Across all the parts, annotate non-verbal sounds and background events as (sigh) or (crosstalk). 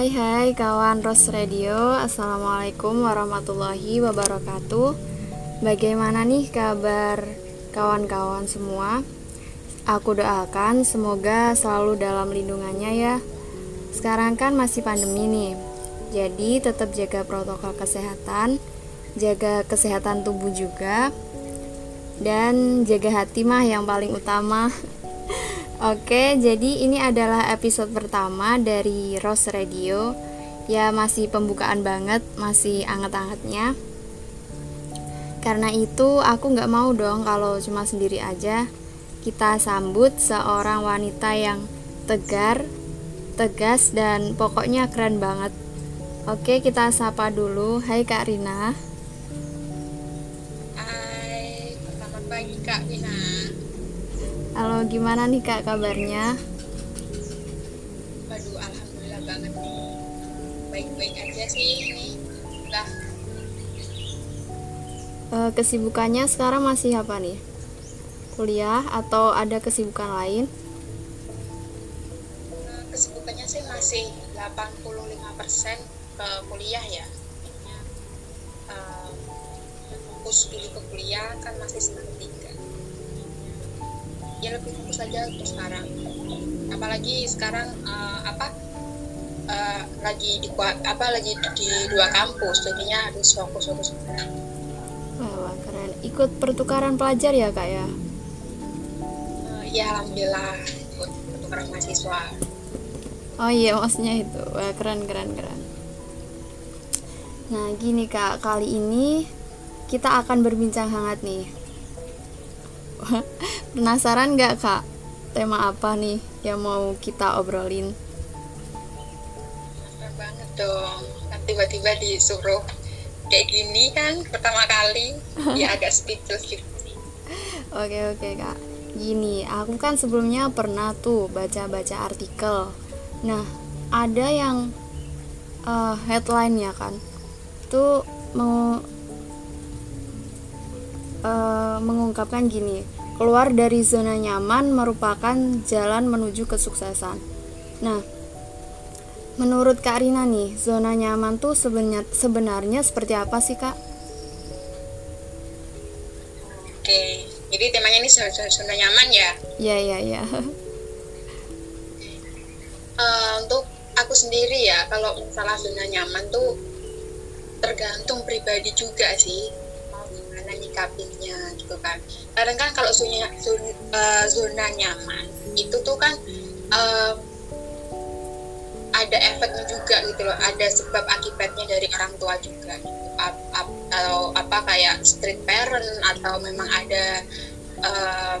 Hai hai kawan Ros Radio. Assalamualaikum warahmatullahi wabarakatuh. Bagaimana nih kabar kawan-kawan semua? Aku doakan semoga selalu dalam lindungannya ya. Sekarang kan masih pandemi nih. Jadi tetap jaga protokol kesehatan Jaga kesehatan tubuh juga Dan jaga hati mah yang paling utama Oke, jadi ini adalah episode pertama dari Rose Radio. Ya masih pembukaan banget, masih anget-angetnya. Karena itu aku nggak mau dong kalau cuma sendiri aja. Kita sambut seorang wanita yang tegar, tegas dan pokoknya keren banget. Oke, kita sapa dulu. Hai Kak Rina. Halo, gimana nih Kak kabarnya? Waduh, alhamdulillah banget nih. Baik-baik aja sih ini. Lah, Eh, kesibukannya sekarang masih apa nih? Kuliah atau ada kesibukan lain? eh, kesibukannya sih masih 85% ke kuliah ya. Eh, fokus dulu ke kuliah kan masih semester. Ya lebih fokus aja untuk sekarang. Apalagi sekarang eh, apa? eh, lagi di apa lagi di dua kampus jadinya harus fokus fokus Wah, keren. Ikut pertukaran pelajar ya kak ya? Eh, ya alhamdulillah ikut pertukaran mahasiswa Oh iya maksudnya itu. Wah, keren keren keren. Nah gini kak, kali ini kita akan berbincang hangat nih. Penasaran nggak kak? Tema apa nih yang mau kita obrolin? Keren banget dong kan tiba-tiba disuruh kayak gini kan pertama kali (laughs) ya agak speechless gitu Oke oke kak. Gini, aku kan sebelumnya pernah tuh baca-baca artikel. Nah, ada yang eh, headline-nya kan, tuh mau eh, mengungkapkan gini, keluar dari zona nyaman merupakan jalan menuju kesuksesan. Nah, menurut Kak Rina nih, zona nyaman tuh sebenarnya sebenarnya seperti apa sih kak? oke jadi temanya ini zona, zona- nyaman ya Ya ya ya. (laughs) Eh, untuk aku sendiri ya kalau masalah zona nyaman tuh tergantung pribadi juga sih nyikapinnya gitu kan. Kadang kan kalau zona zona, eh, zona nyaman itu tuh kan eh, ada efeknya juga gitu loh. Ada sebab akibatnya dari orang tua juga gitu. Ap- ap- atau apa kayak street parent atau memang ada eh,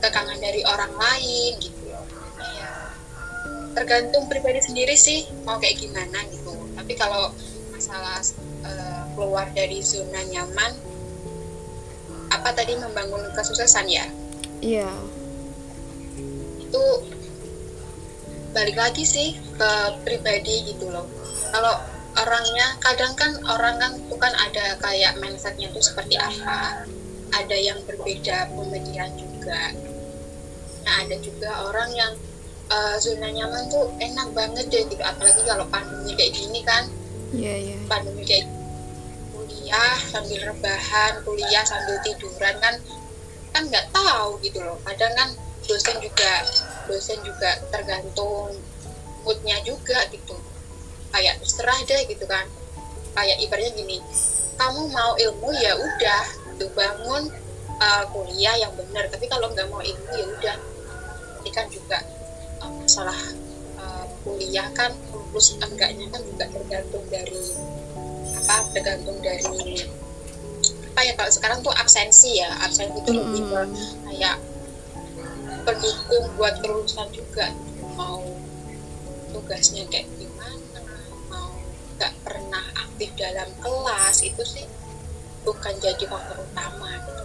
kekangan dari orang lain gitu loh. Ya tergantung pribadi sendiri sih mau kayak gimana gitu. Tapi kalau masalah eh, keluar dari zona nyaman apa tadi membangun kesuksesan ya? Iya. itu balik lagi sih ke pribadi gitu loh. Kalau orangnya kadang kan orang kan tuh kan ada kayak mindsetnya tuh seperti apa. Ada yang berbeda pemikiran juga. Nah ada juga orang yang eh, zona nyaman tuh enak banget deh gitu. Apalagi kalau pandemi kayak gini kan. Iya iya. pandemi kayak kuliah sambil rebahan kuliah sambil tiduran kan kan nggak tahu gitu loh. Kadang kan dosen juga dosen juga tergantung moodnya juga gitu. Kayak terserah deh gitu kan. Kayak ibaratnya gini kamu mau ilmu ya udah gitu. Bangun uh, kuliah yang benar. Tapi kalau nggak mau ilmu ya udah. Ini kan juga uh, masalah uh, kuliah kan lulus enggaknya kan juga tergantung dari apa tergantung dari apa ya kalau sekarang tuh absensi ya absensi itu lebih ke kayak pendukung buat kelulusan juga. Mau tugasnya kayak gimana mau nggak pernah aktif dalam kelas itu sih bukan jadi faktor utama gitu.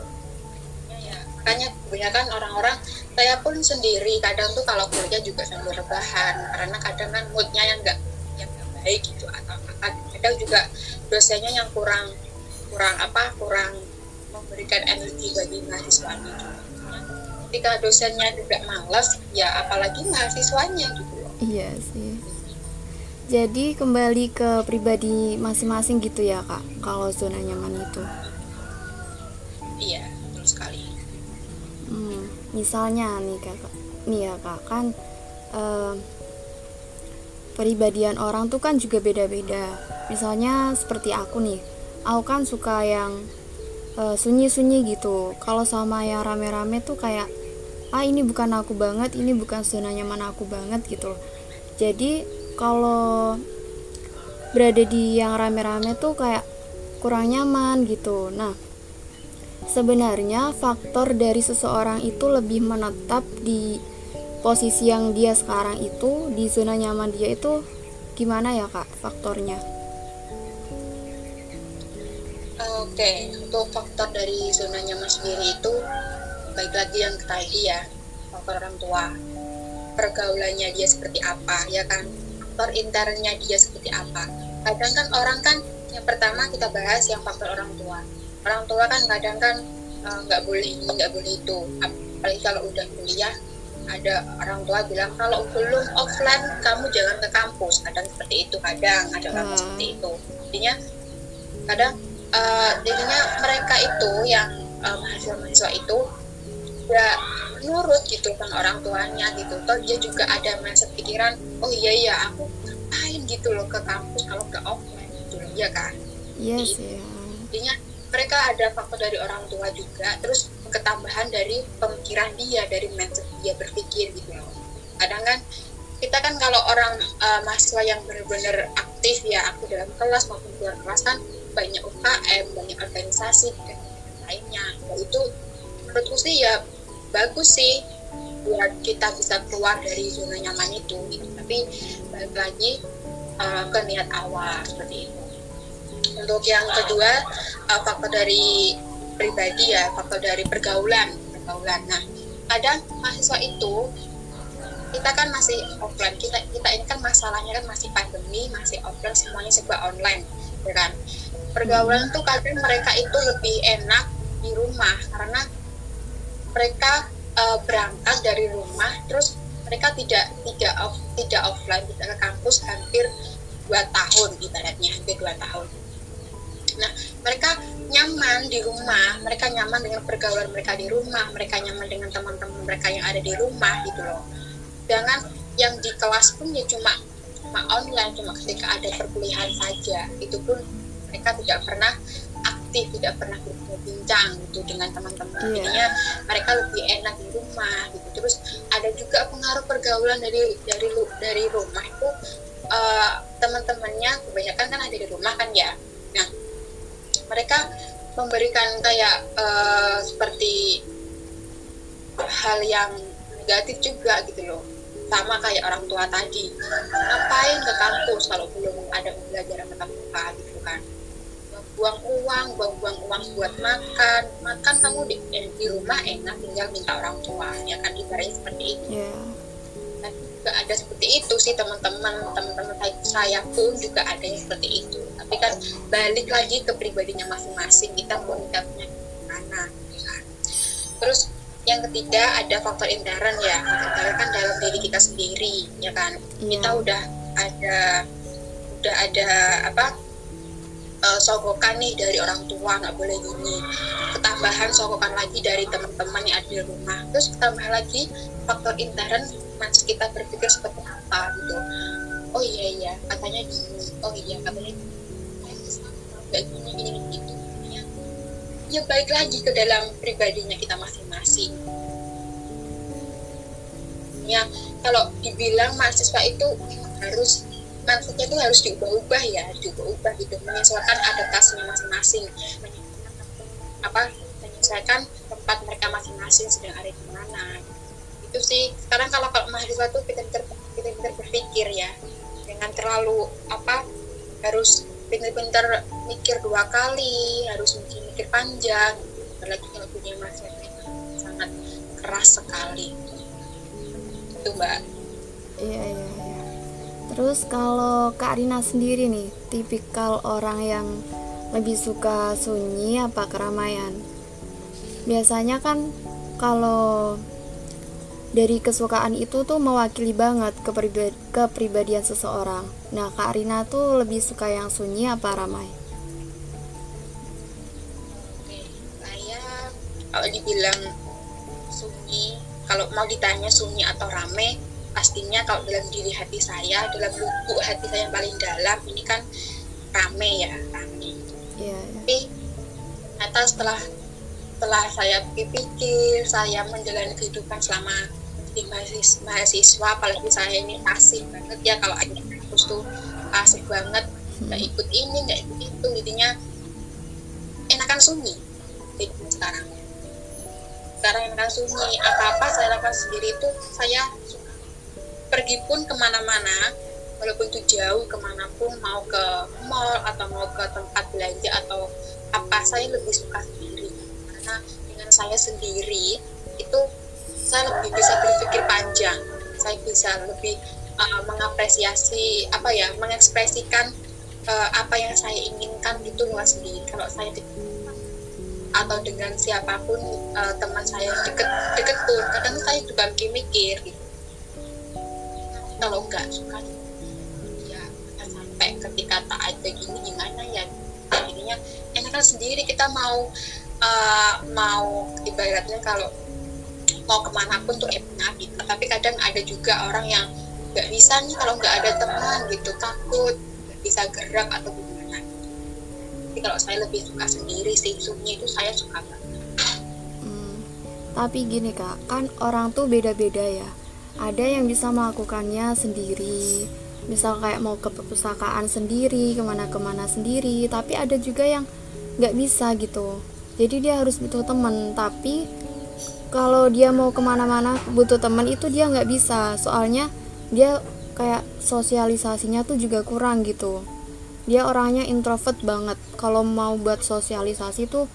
Ya, ya makanya kebanyakan orang-orang saya pun sendiri kadang tuh kalau kuliah juga sambil rebahan karena kadang kan moodnya yang nggak yang nggak baik gitu atau kadang juga dosennya yang kurang kurang apa kurang memberikan energi bagi mahasiswanya ketika dosennya juga malas ya apalagi mahasiswanya gitu loh Iya sih. Jadi kembali ke pribadi masing-masing gitu ya kak, kalau zona nyaman itu. Iya, betul sekali. Hmm, misalnya nih kakak, nih ya kak kan eh, peribadian orang tuh kan juga beda-beda. Misalnya seperti aku nih, aku kan suka yang eh, sunyi-sunyi gitu. Kalau sama yang rame-rame tuh kayak ah ini bukan aku banget, ini bukan zona nyaman aku banget gitu. Jadi kalau berada di yang rame-rame tuh kayak kurang nyaman gitu. Nah, sebenarnya faktor dari seseorang itu lebih menetap di posisi yang dia sekarang itu di zona nyaman dia itu gimana ya kak faktornya? Oke, untuk faktor dari zona nyaman sendiri itu baik lagi yang tadi ya faktor orang tua. Pergaulannya dia seperti apa ya kan? Faktor internnya dia seperti apa. Kadang kan orang kan yang pertama kita bahas yang faktor orang tua. Orang tua kan kadang kan eh, nggak uh, boleh ini nggak boleh itu. Apalagi kalau udah kuliah ada orang tua bilang kalau belum offline kamu jangan ke kampus. Kadang seperti itu kadang ada orang hmm. seperti itu. Jadinya kadang uh, jadinya mereka itu yang uh, mahasiswa-mahasiswa itu ya nurut gitu kan orang tuanya gitu. Toh dia juga ada mindset pikiran oh iya iya aku ngapain gitu loh ke kampus kalau ke offline gitu loh ya kan? Iya yes, sih intinya mereka ada faktor dari orang tua juga terus ketambahan dari pemikiran dia dari mindset dia berpikir gitu loh. Kadang kan kita kan kalau orang uh, mahasiswa yang benar-benar aktif ya aku dalam kelas maupun luar kelas kan banyak UKM banyak organisasi dan lainnya. Nah, itu menurutku sih ya bagus sih buat kita bisa keluar dari zona nyaman itu. Gitu. tapi balik lagi uh, ke niat awal seperti itu. Untuk yang kedua uh, faktor dari pribadi ya faktor dari pergaulan pergaulan. Nah kadang mahasiswa itu kita kan masih offline. Kita kita ini kan masalahnya kan masih pandemi masih offline semuanya serba online ya kan. Pergaulan tuh kadang mereka itu lebih enak di rumah karena mereka uh, berangkat dari rumah terus mereka tidak tidak off, tidak offline tidak ke kampus hampir dua tahun ibaratnya hampir dua tahun. Nah mereka nyaman di rumah mereka nyaman dengan pergaulan mereka di rumah mereka nyaman dengan teman-teman mereka yang ada di rumah gitu loh. Jangan yang di kelas pun ya cuma cuma online cuma ketika ada perkuliahan saja itu pun mereka tidak pernah aktif tidak pernah berbincang gitu dengan teman-teman. Yeah. jadinya mereka lebih enak di rumah gitu. Terus ada juga pengaruh pergaulan dari dari dari rumah itu uh, teman-temannya kebanyakan kan ada di rumah kan ya. Nah mereka memberikan kayak uh, seperti hal yang negatif juga gitu loh sama kayak orang tua tadi. Ngapain ke kampus kalau belum ada pembelajaran tatap muka gitu kan? Buang uang buang-buang uang buat makan. Makan kamu di, eh, di rumah enak tinggal minta orang tua. Ya kan ibaratnya seperti itu. Yeah. dan juga ada seperti itu sih teman-teman. Teman-teman saya pun juga ada yang seperti itu. Tapi kan balik lagi ke pribadinya masing-masing. Kita pun kita punya mana ya kan. Terus yang ketiga ada faktor intern ya. Faktor kan dalam diri kita sendiri ya kan? Yeah. kita udah ada udah ada apa uh, sogokan nih dari orang tua nggak boleh gini. Ketambahan sogokan lagi dari teman-teman yang ada di rumah. Terus tambah lagi faktor intern mas kita berpikir seperti apa gitu. Oh iya iya. Katanya gini. Oh iya katanya gini. Nggak gini gini gitu ya, baik lagi ke dalam pribadinya kita masing-masing. Ya kalau dibilang mahasiswa itu harus mindsetnya itu harus diubah-ubah ya diubah-ubah gitu. Menyesuaikan adaptasinya masing-masing. Apa menyesuaikan tempat mereka masing-masing sedang ada di mana. Itu sih sekarang kalau kalau mahasiswa tuh pintar-pintar pintar berpikir ya. Dengan terlalu apa harus pintar-pintar mikir dua kali harus mikir, mikir panjang. Apalagi kalau punya mahasiswa sangat keras sekali. Itu mbak. Iya iya. Terus kalau Kak Rina sendiri nih, tipikal orang yang lebih suka sunyi apa keramaian? Biasanya kan kalau dari kesukaan itu tuh mewakili banget kepribadi kepribadian seseorang. Nah, Kak Rina tuh lebih suka yang sunyi apa ramai? Oke, saya kalau dibilang sunyi, kalau mau ditanya sunyi atau rame, pastinya kalau dalam diri hati saya, dalam lubuk hati saya yang paling dalam, ini kan rame ya, rame. Iya. iya. Tapi ternyata setelah setelah saya pikir, saya menjalani kehidupan selama di mahasiswa, mahasiswa apalagi saya ini asik banget ya kalau ada kampus tuh asik banget nggak ikut ini nggak ikut itu jadinya enakan sunyi. Jadi sekarang. Sekarang enakan sunyi apa apa saya lakukan sendiri itu saya pergi pun ke mana-mana walaupun itu jauh ke mana pun mau ke mall atau mau ke tempat belanja atau apa saya lebih suka sendiri. Karena dengan saya sendiri itu saya lebih bisa berpikir panjang. Saya bisa lebih uh, mengapresiasi apa ya mengekspresikan uh, apa yang saya inginkan itu luas sendiri kalau saya di, atau dengan siapa pun uh, teman saya deket deket pun kadang saya juga mikir gitu. Kalau enggak suka ya sampai ketika tak ada gini gimana ya jadinya enakan sendiri. Kita mau uh, mau ibaratnya kalau mau ke mana pun tuh enak gitu tapi kadang ada juga orang yang nggak bisa nih kalau nggak ada teman gitu takut nggak bisa gerak atau gimana. Tapi kalau saya lebih suka sendiri sih sunyi itu saya suka banget. Hmm, tapi gini kak kan orang tuh beda-beda ya. Ada yang bisa melakukannya sendiri. Misal kayak mau ke perpustakaan sendiri ke mana-kemana sendiri. Tapi ada juga yang nggak bisa gitu. Jadi dia harus butuh teman. Tapi kalau dia mau ke mana-mana butuh teman itu dia nggak bisa. Soalnya dia kayak sosialisasinya tuh juga kurang gitu. Dia orangnya introvert banget. Kalau mau buat sosialisasi tuh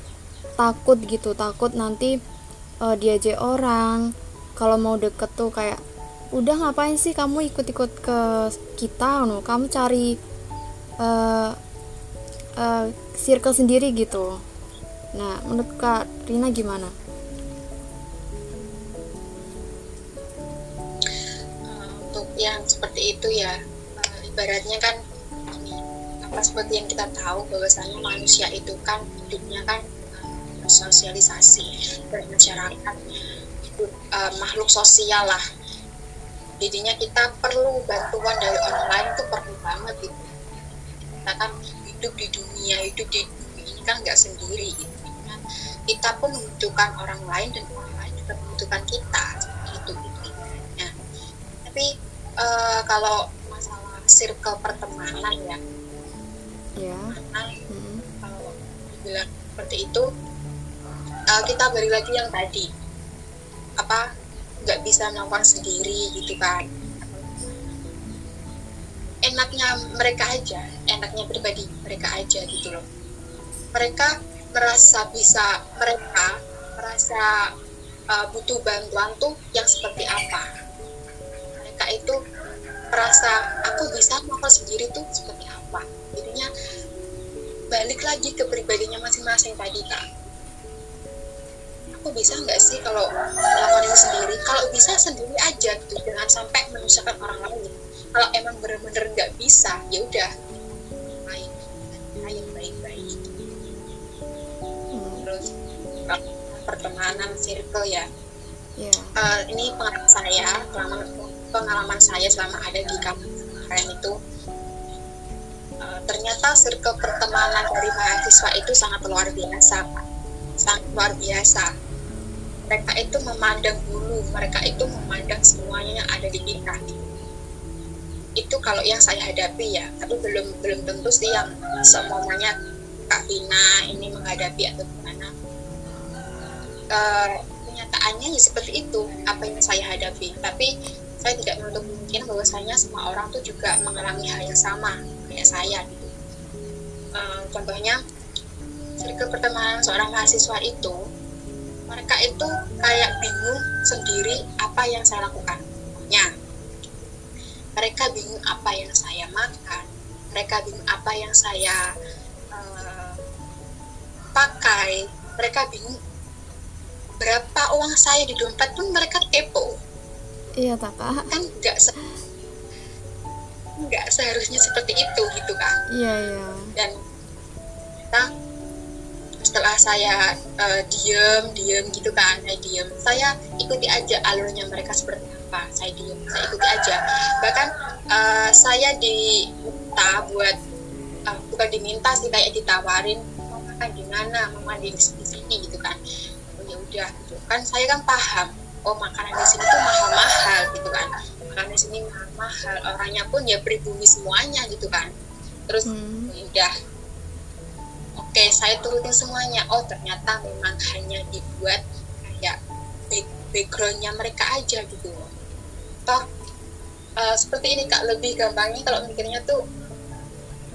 takut gitu. Takut nanti uh, diajak orang. Kalau mau deket tuh kayak udah ngapain sih kamu ikut-ikut ke kita? No kamu cari uh, uh, circle sendiri gitu. Nah menurut kak Rina gimana yang seperti itu ya. Uh, ibaratnya kan ini apa seperti yang kita tahu bahwasanya manusia itu kan hidupnya kan uh, sosialisasi bermasyarakat hidup uh, makhluk sosial lah. Jadinya kita perlu bantuan dari orang lain itu perlu banget gitu. Kita kan hidup di dunia hidup di dunia ini kan nggak sendiri gitu. Kita pun membutuhkan orang lain dan orang lain juga membutuhkan kita gitu gitu. Nah tapi uh, kalau masalah circle pertemanan ya. Ya. Hmm. kalau dibilang seperti itu uh, kita balik lagi yang tadi. Apa nggak bisa melakukan sendiri gitu kan. Enaknya mereka aja enaknya pribadi mereka aja gitu loh. Mereka merasa bisa mereka merasa uh, butuh bantuan tuh yang seperti apa mereka itu merasa aku bisa melakukan sendiri tuh seperti apa? Jadinya balik lagi ke pribadinya masing-masing tadi kak. Aku bisa nggak sih kalau melakukan ini sendiri? Kalau bisa sendiri aja gitu. Jangan sampai menyusahkan orang lain. Kalau emang bener-bener nggak bisa ya udah. Main yang baik-baik. Terus pertemanan circle ya. Yeah. uh, ini pengalaman saya pengalaman pengalaman saya selama ada di kemarin itu uh, ternyata circle pertemanan dari mahasiswa itu sangat luar biasa sangat luar biasa. Mereka itu memandang dulu mereka itu memandang semuanya yang ada di kita. Itu kalau yang saya hadapi ya tapi belum belum tentu sih yang semuanya Kak Vina ini menghadapi atau gimana. Uh, kenyataannya ya seperti itu apa yang saya hadapi. Tapi saya tidak menutup kemungkinan bahwasanya semua orang tuh juga mengalami hal yang sama kayak saya gitu. Uh, contohnya circle pertemanan seorang mahasiswa itu mereka itu kayak bingung sendiri apa yang saya lakukan. Ya, mereka bingung apa yang saya makan, mereka bingung apa yang saya uh, pakai, mereka bingung berapa uang saya di dompet pun mereka kepo iya tak kak kan nggak se nggak seharusnya seperti itu gitu kan? Iya iya. Dan kita setelah saya uh, diem diem gitu kan saya diem. Saya ikuti aja alurnya mereka seperti apa saya diem saya ikuti aja. Bahkan uh, saya diminta buat uh, bukan diminta sih kayak ditawarin mau makan di mana? Mau mandi di sini gitu kan? Oh, ya udah gitu. Kan saya kan paham oh makanan di sini orangnya pun ya pribumi semuanya gitu kan. Terus hmm. Ya udah oke saya turutin semuanya. Oh ternyata memang hanya dibuat kayak backgroundnya mereka aja gitu. Toh uh, seperti ini kak. Lebih gampangnya kalau mikirnya tuh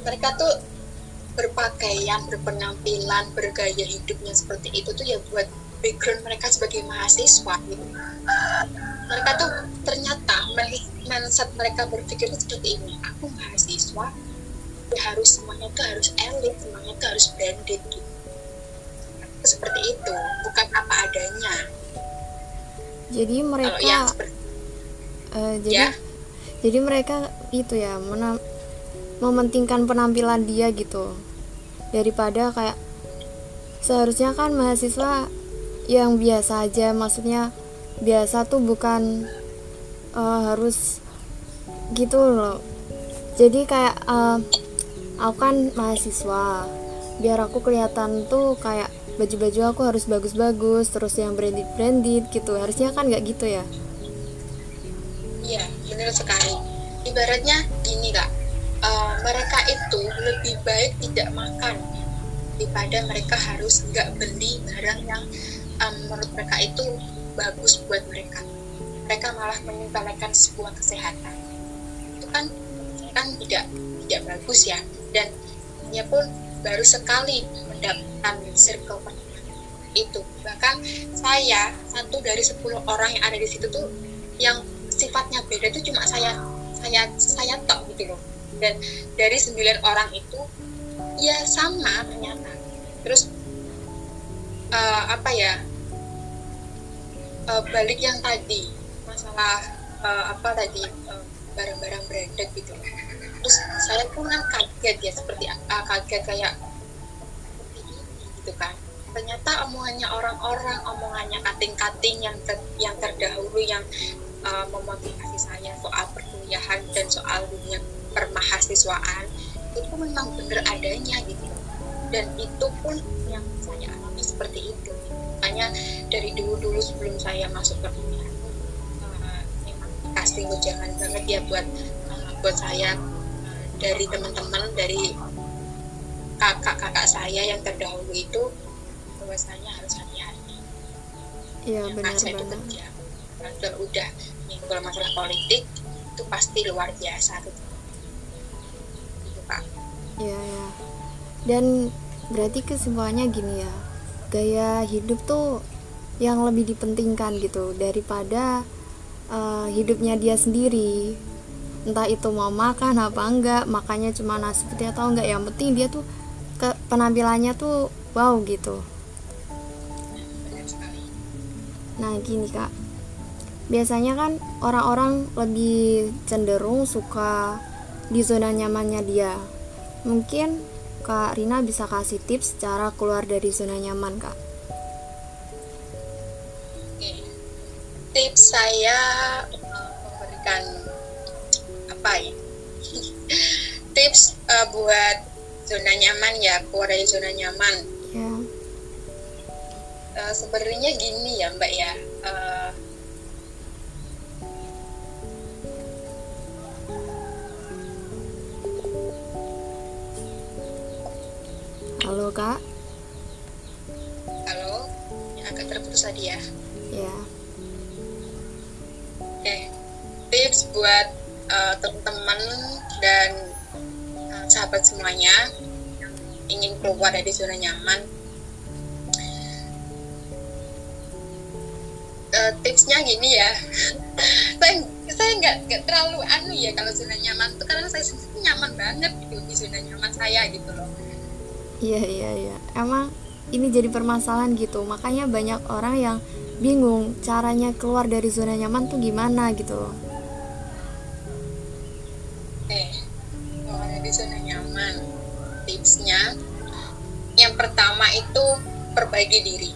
mereka tuh berpakaian berpenampilan bergaya hidupnya seperti itu tuh ya buat background mereka sebagai mahasiswa gitu. Mereka tuh ternyata mindset mereka berpikir seperti ini. Aku mahasiswa ya harus semuanya tuh harus elit semuanya tuh harus branded gitu. Seperti itu bukan apa adanya. Jadi mereka yang seperti, uh, jadi ya? jadi mereka itu ya menam, mementingkan penampilan dia gitu. Daripada kayak seharusnya kan mahasiswa yang biasa aja maksudnya biasa tuh bukan uh, harus gitu loh. Jadi kayak uh, aku kan mahasiswa biar aku kelihatan tuh kayak baju-baju aku harus bagus-bagus terus yang branded branded gitu. Harusnya kan nggak gitu ya? Iya benar sekali. Ibaratnya gini kak. Uh, mereka itu lebih baik tidak makan daripada mereka harus nggak beli barang yang um, menurut mereka itu bagus buat mereka mereka malah menyepelekan sebuah kesehatan. Itu kan kan tidak tidak bagus ya. Dan dia pun baru sekali mendapatkan circle itu. Bahkan saya satu dari sepuluh orang yang ada di situ tuh yang sifatnya beda itu cuma saya saya saya tok gitu loh. Dan dari sembilan orang itu ya sama ternyata. Terus uh, apa ya uh, balik yang tadi masalah uh, apa tadi barang barang-barang branded gitu. Terus saya pun kan kaget ya seperti uh, kaget kayak gitu kan. Ternyata omongannya orang-orang omongannya kating-kating yang ter, yang terdahulu yang uh, memotivasi saya soal perkuliahan dan soal dunia permahasiswaan itu memang benar adanya gitu. Dan itu pun yang saya alami seperti itu. Makanya dari dulu-dulu sebelum saya masuk perkuliahan uh, kasih jangan banget ya buat uh, buat saya uh, dari teman-teman dari kakak-kakak saya yang terdahulu itu bahwasanya harus hati-hati. Iya benar benar. Kerja. Kalau udah kalau masalah politik itu pasti luar biasa tuh. Gitu pak. Iya ya. Dan berarti kesimpulannya gini ya gaya hidup tuh yang lebih dipentingkan gitu daripada uh, hidupnya dia sendiri. Entah itu mau makan apa enggak makanya cuma nasi putih atau enggak. Yang penting dia tuh ke penampilannya tuh wow gitu. Nah gini kak. Biasanya kan orang-orang lebih cenderung suka di zona nyamannya dia. Mungkin Kak Rina bisa kasih tips cara keluar dari zona nyaman, Kak? Tips saya memberikan apa ya? (laughs) tips uh, buat zona nyaman ya, keluar dari zona nyaman. Ya. Uh, sebenarnya gini ya, Mbak ya. Uh, Halo kak. Halo, agak terputus tadi ya. Ya. Oke, tips buat uh, teman-teman dan uh, sahabat semuanya yang ingin keluar dari zona nyaman. Uh, tipsnya gini ya, (laughs) saya saya nggak nggak terlalu anu ya kalau zona nyaman tuh karena saya sendiri nyaman banget gitu di zona nyaman saya gitu loh. Iya iya iya. Emang ini jadi permasalahan gitu. Makanya banyak orang yang bingung caranya keluar dari zona nyaman tuh gimana gitu perbaiki diri.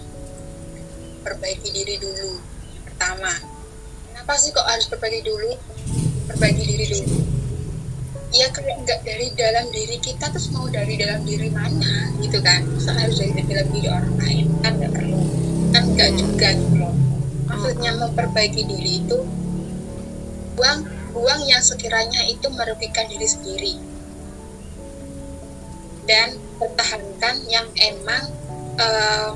Perbaiki diri dulu pertama. Kenapa sih kok harus perbaiki dulu? Perbaiki diri dulu. Ya kayak nggak dari dalam diri kita terus mau dari dalam diri mana gitu kan? So, harus dari dalam diri orang lain? Kan nggak perlu. Kan nggak juga gitu loh. Maksudnya memperbaiki diri itu buang buang yang sekiranya itu merugikan diri sendiri. Dan pertahankan yang emang uh,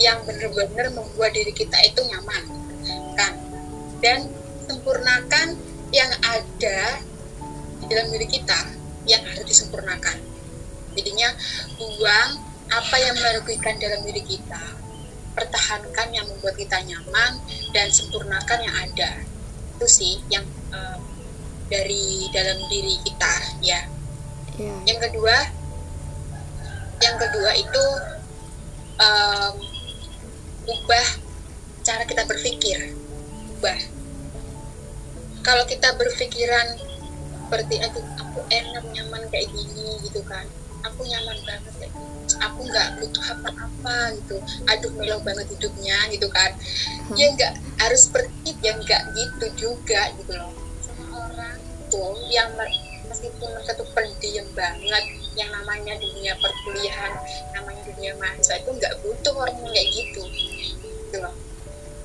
yang benar-benar membuat diri kita itu nyaman kan? Dan sempurnakan yang ada di dalam diri kita yang harus disempurnakan. Jadinya buang apa yang merugikan dalam diri kita pertahankan yang membuat kita nyaman dan sempurnakan yang ada. Itu sih yang uh, dari dalam diri kita ya. Yeah. yang kedua yang kedua itu um, ubah cara kita berpikir. Ubah. Kalau kita berpikiran seperti aduh aku enak nyaman kayak gini gitu kan. Aku nyaman banget kayak gini. Aku nggak butuh apa-apa gitu. Aduh melo banget hidupnya gitu kan. Hmm. ya nggak harus seperti yang nggak gitu juga gitu loh. Sama orang tuh yang meskipun mereka tuh pendiam banget yang namanya dunia perkuliahan namanya dunia mahasiswa itu nggak butuh orang kayak gitu. Gitu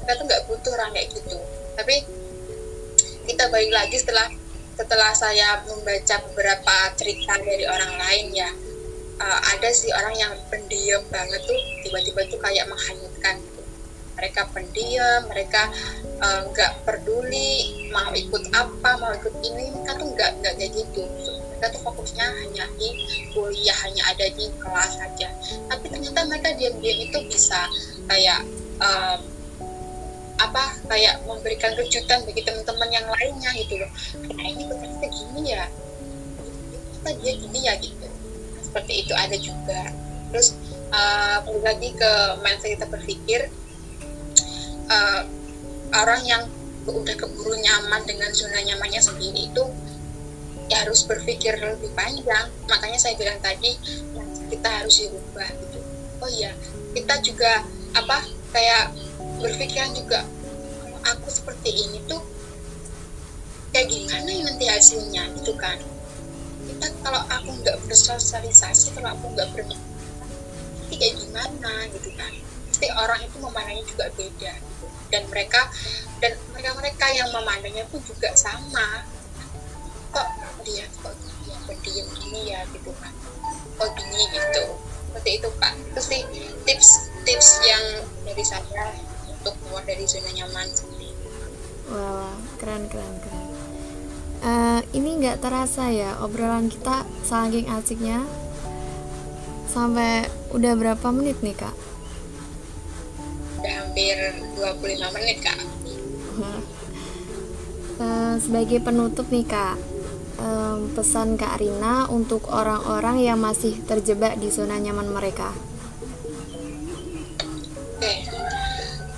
kita tuh nggak butuh orang kayak gitu. Tapi kita balik lagi setelah setelah saya membaca beberapa cerita dari orang lain ya uh, ada sih orang yang pendiam banget tuh tiba-tiba tuh kayak menghanyutkan. Mereka pendiam mereka nggak uh, peduli mau ikut apa mau ikut ini mereka tuh nggak nggak kayak gitu. Mereka tuh fokusnya hanya di kuliah hanya ada di kelas saja tapi ternyata mereka diam-diam itu bisa kayak um, apa kayak memberikan kejutan bagi teman-teman yang lainnya gitu loh. Nah ini ternyata gini ya. Ternyata dia gini ya gitu. Seperti itu ada juga. Terus uh, lagi ke mindset kita berpikir uh, orang yang udah keburu nyaman dengan zona nyamannya sendiri itu ya harus berpikir lebih panjang. Makanya saya bilang tadi kita harus dirubah gitu. Oh iya kita juga apa kayak berpikiran juga kalau aku seperti ini tuh kayak gimana ya nanti hasilnya? Gitu kan. Kita kalau aku nggak bersosialisasi kalau aku nggak berpikir kayak gimana? Gitu kan. Pasti orang itu memandangnya juga beda. gitu. Dan mereka dan mereka mereka yang memandangnya pun juga sama. Kok dia kok dia pendiam gini ya gitu kan kok gini gitu. Seperti itu kak. Itu sih tips tips yang dari saya untuk keluar dari zona nyaman sendiri wah keren keren keren. Uh, ini nggak terasa ya obrolan kita saking asiknya. Sampai udah berapa menit nih kak? Hampir 25 menit kak. Uh, sebagai penutup nih kak, um, pesan kak Rina untuk orang-orang yang masih terjebak di zona nyaman mereka. Oke, okay.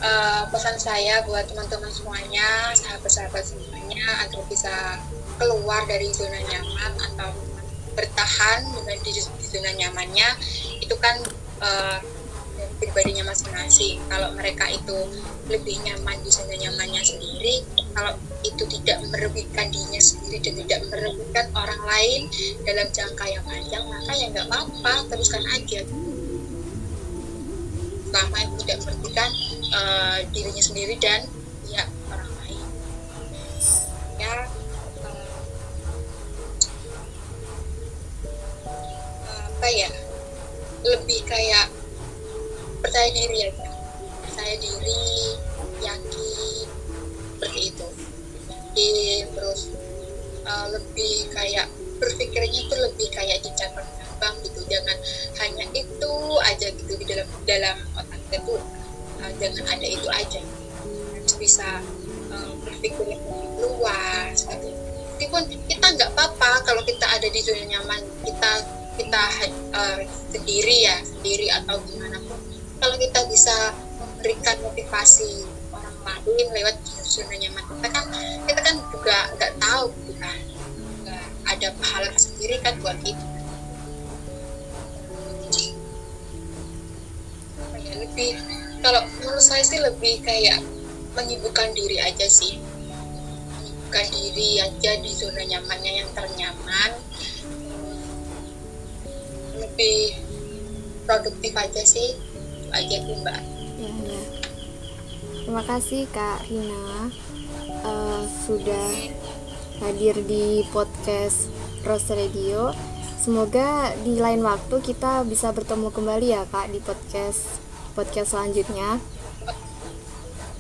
uh, pesan saya buat teman-teman semuanya, sahabat-sahabat semuanya agar bisa keluar dari zona nyaman atau bertahan dengan di, di zona nyamannya itu kan uh, pribadinya masing-masing. Kalau mereka itu lebih nyaman di zona nyamannya sendiri kalau itu tidak merugikan dirinya sendiri dan tidak merugikan orang lain dalam jangka yang panjang maka ya nggak apa-apa teruskan aja. Selama itu tidak merugikan uh, dirinya sendiri dan ya orang lain. Ya apa ya? Lebih kayak percaya diri aja percaya diri yakin seperti itu. Yakin terus uh, lebih kayak berpikirnya tuh lebih kayak dicabang-cabang gitu. Jangan hanya itu aja gitu di dalam dalam otak kita uh, jangan ada itu aja. Harus bisa uh, berpikir lebih luas gitu. Meskipun kita nggak apa-apa kalau kita ada di zona nyaman kita kita uh, sendiri ya sendiri atau gimana kalau kita bisa memberikan motivasi orang lain lewat zona nyaman kita kan kita kan juga nggak tahu gitu kan. Nggak ada pahala sendiri kan buat kita. Ya lebih kalau menurut saya sih lebih kayak menyibukkan diri aja sih. Menyibukkan diri aja di zona nyamannya yang ternyaman. Lebih produktif aja sih. itu aja tuh mbak. Ya ya. Terima kasih kak Rina uh, sudah hadir di podcast Rose Radio. Semoga di lain waktu kita bisa bertemu kembali ya kak di podcast podcast selanjutnya.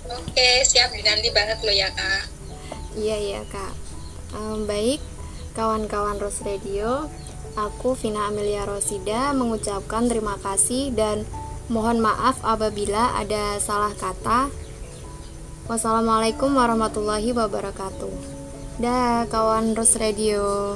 Oke siap. Dinanti banget lo ya kak. Iya iya kak. Um, baik kawan-kawan Rose Radio Aku Vina Amelia Rosida mengucapkan terima kasih dan mohon maaf apabila ada salah kata. Wassalamualaikum warahmatullahi wabarakatuh. Dah kawan Ros Radio.